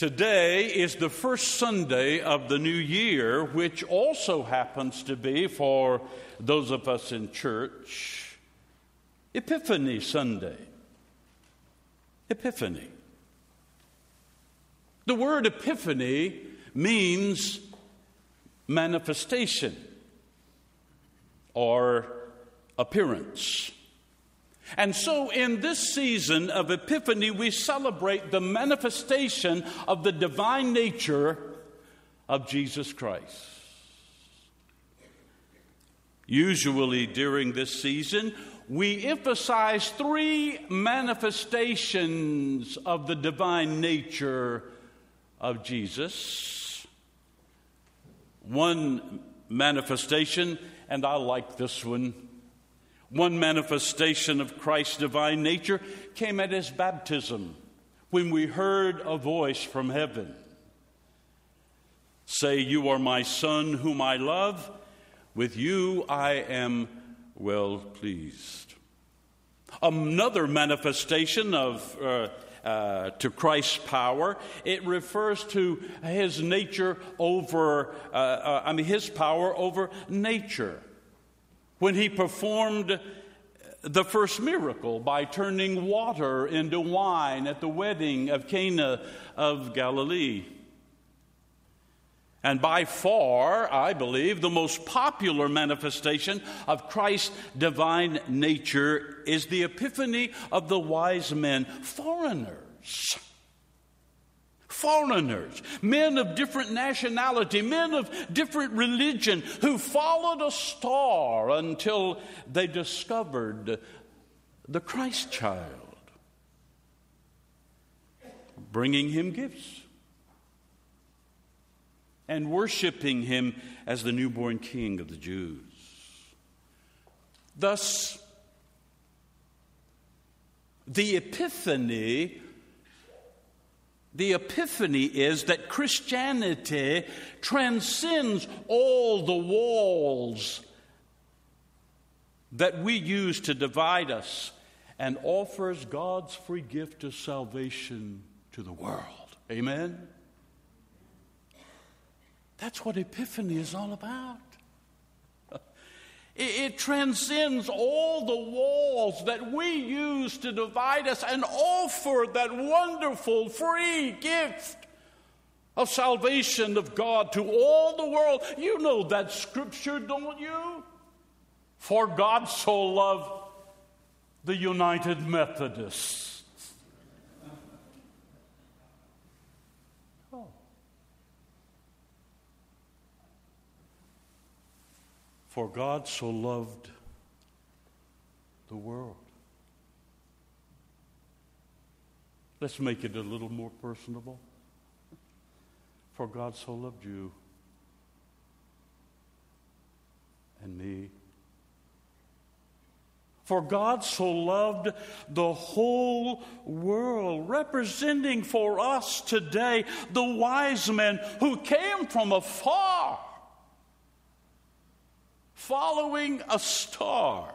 Today is the first Sunday of the new year, which also happens to be, for those of us in church, Epiphany Sunday. Epiphany. The word epiphany means manifestation or appearance. And so, in this season of Epiphany, we celebrate the manifestation of the divine nature of Jesus Christ. Usually, during this season, we emphasize three manifestations of the divine nature of Jesus. One manifestation, and I like this one one manifestation of Christ's divine nature came at his baptism when we heard a voice from heaven say, You are my son whom I love, with you I am well pleased. Another manifestation of uh, uh, to Christ's power. It refers to his nature over, uh, uh, I mean, his power over nature when he performed the first miracle by turning water into wine at the wedding of Cana of Galilee. And by far, I believe, the most popular manifestation of Christ's divine nature is the epiphany of the wise men, foreigners foreigners, men of different nationality, men of different religion who followed a star until they discovered the Christ child, bringing him gifts and worshiping him as the newborn king of the Jews. Thus, the Epiphany the epiphany is that Christianity transcends all the walls that we use to divide us and offers God's free gift of salvation to the world. Amen? That's what Epiphany is all about. It, transcends all the walls that we use to divide us and offer that wonderful free gift of salvation of God to all the world. You know that scripture, don't you? For God so loved the United Methodists For God so loved the world. Let's make it a little more personable. For God so loved you and me. For God so loved the whole world, representing for us today the wise men who came from afar following a star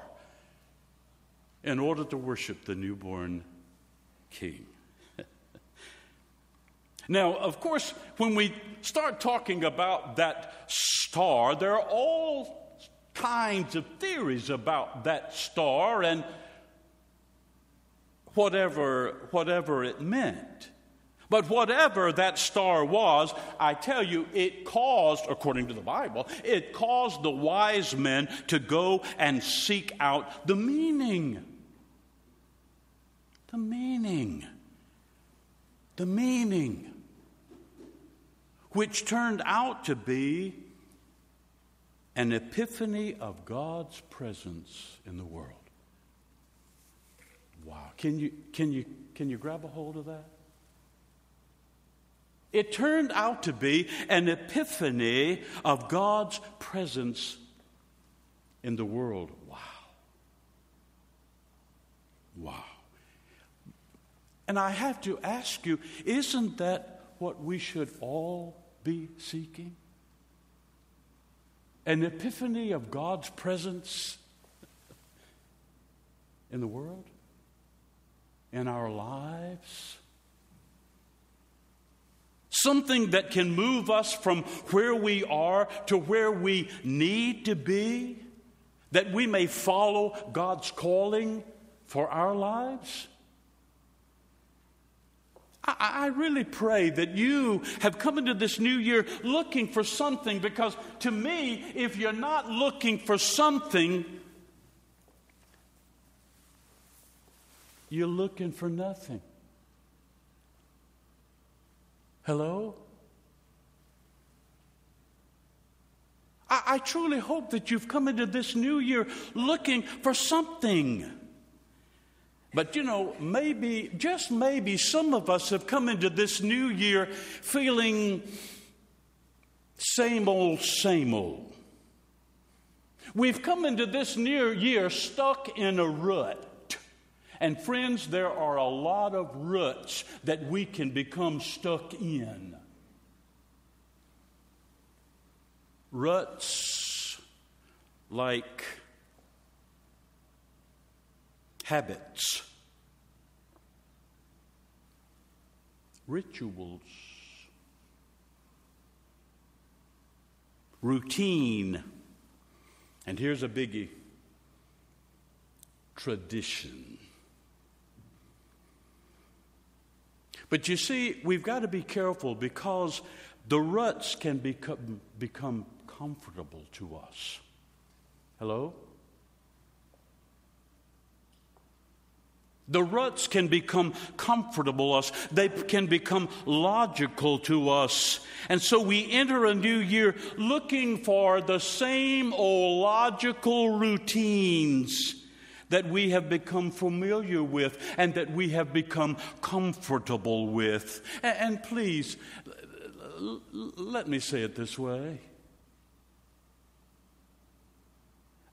in order to worship the newborn king. now, of course, when we start talking about that star, there are all kinds of theories about that star and whatever, whatever it meant. But whatever that star was, I tell you, it caused, according to the Bible, it caused the wise men to go and seek out the meaning. The meaning. The meaning. Which turned out to be an epiphany of God's presence in the world. Wow. Can you, can you, can you grab a hold of that? It turned out to be an epiphany of God's presence in the world. Wow. Wow. And I have to ask you, isn't that what we should all be seeking? An epiphany of God's presence in the world, in our lives. Something that can move us from where we are to where we need to be, that we may follow God's calling for our lives? I, really pray that you have come into this new year looking for something because to me, if you're not looking for something, you're looking for nothing. Hello? I, I truly hope that you've come into this new year looking for something. But you know, maybe, just maybe, some of us have come into this new year feeling same old, same old. We've come into this new year stuck in a rut. And friends, there are a lot of ruts that we can become stuck in. Ruts like habits, rituals, routine, and here's a biggie tradition. But you see, we've got to be careful because the ruts can become, become comfortable to us. Hello? The ruts can become comfortable us. They can become logical to us. And so we enter a new year looking for the same old logical routines that we have become familiar with and that we have become comfortable with. And, please, let me say it this way.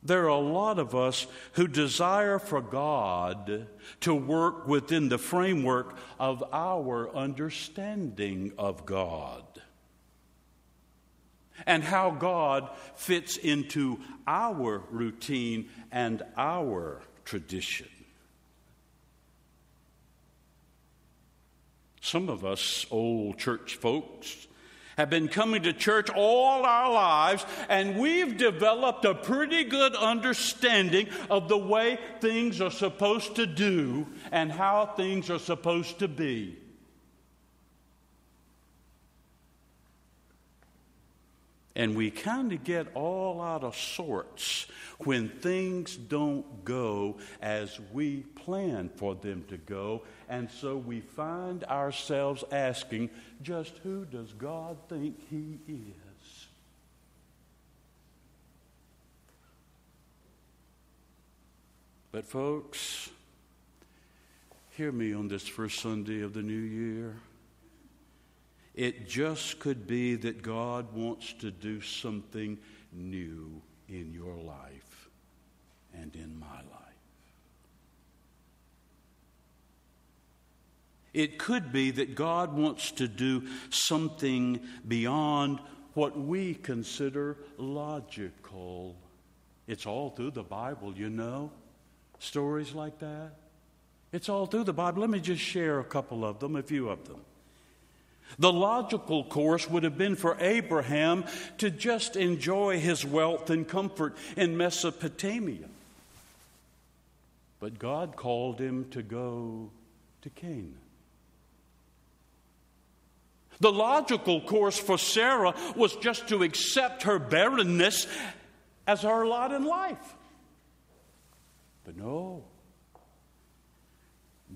There are a lot of us who desire for God to work within the framework of our understanding of God and how God fits into our routine and our tradition. Some of us old church folks have been coming to church all our lives, and we've developed a pretty good understanding of the way things are supposed to do and how things are supposed to be. And we kind of get all out of sorts when things don't go as we plan for them to go. And so we find ourselves asking, just who does God think He is? But, folks, hear me on this first Sunday of the new year. It just could be that God wants to do something new in your life and in my life. It could be that God wants to do something beyond what we consider logical. It's all through the Bible, you know, stories like that. It's all through the Bible. Let me just share a couple of them, a few of them. The logical course would have been for Abraham to just enjoy his wealth and comfort in Mesopotamia. But God called him to go to Canaan. The logical course for Sarah was just to accept her barrenness as her lot in life. But no,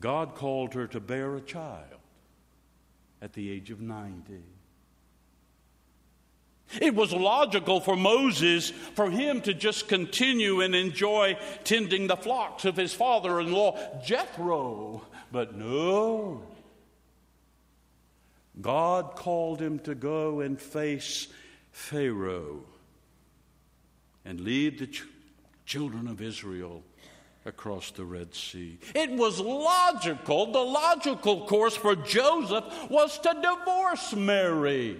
God called her to bear a child at the age of 90. It was logical for Moses for him to just continue and enjoy tending the flocks of his father in law, Jethro. But no. God called him to go and face Pharaoh and lead the ch- children of Israel across the Red Sea. It was logical. The logical course for Joseph was to divorce Mary.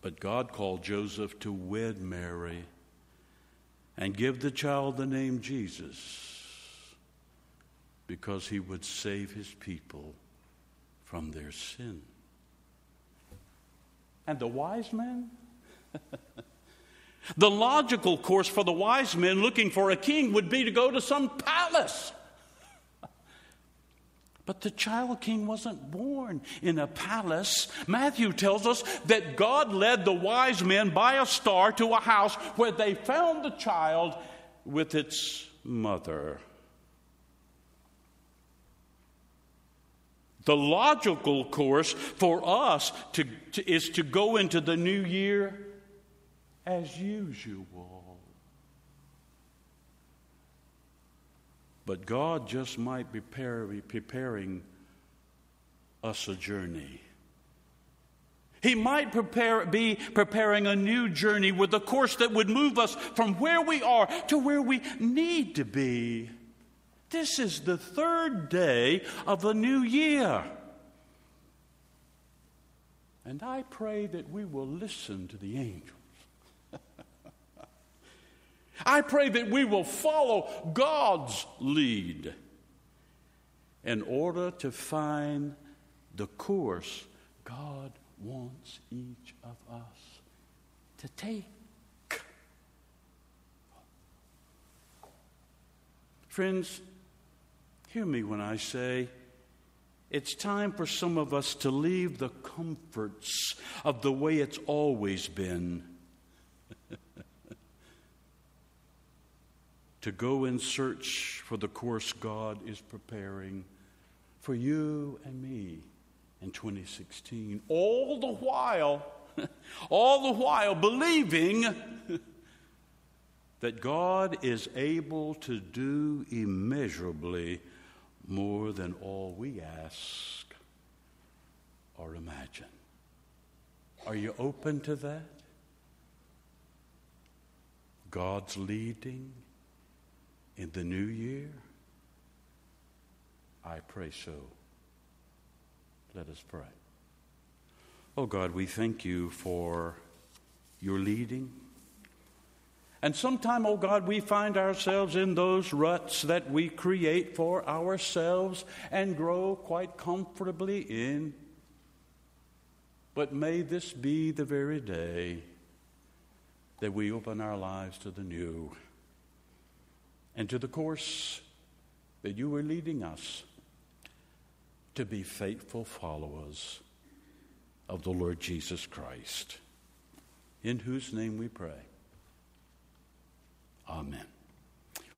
But God called Joseph to wed Mary and give the child the name Jesus. because he would save his people from their sin. And the wise men? the logical course for the wise men looking for a king would be to go to some palace. But the child king wasn't born in a palace. Matthew tells us that God led the wise men by a star to a house where they found the child with its mother. The logical course for us to, to, is to go into the new year as usual. But God just might be preparing us a journey. He might prepare, be preparing a new journey with a course that would move us from where we are to where we need to be. This is the third day of a new year. And I pray that we will listen to the angels. I pray that we will follow God's lead in order to find the course God wants each of us to take. Friends, Hear me when I say it's time for some of us to leave the comforts of the way it's always been. To go in search for the course God is preparing for you and me in 2016. All the while, all the while believing that God is able to do immeasurably more than all we ask or imagine. Are you open to that? God's leading in the new year? I pray so. Let us pray. Oh God, we thank you for your leading. And sometime, oh God, we find ourselves in those ruts that we create for ourselves and grow quite comfortably in. But may this be the very day that we open our lives to the new and to the course that you are leading us to be faithful followers of the Lord Jesus Christ, in whose name we pray. Amen.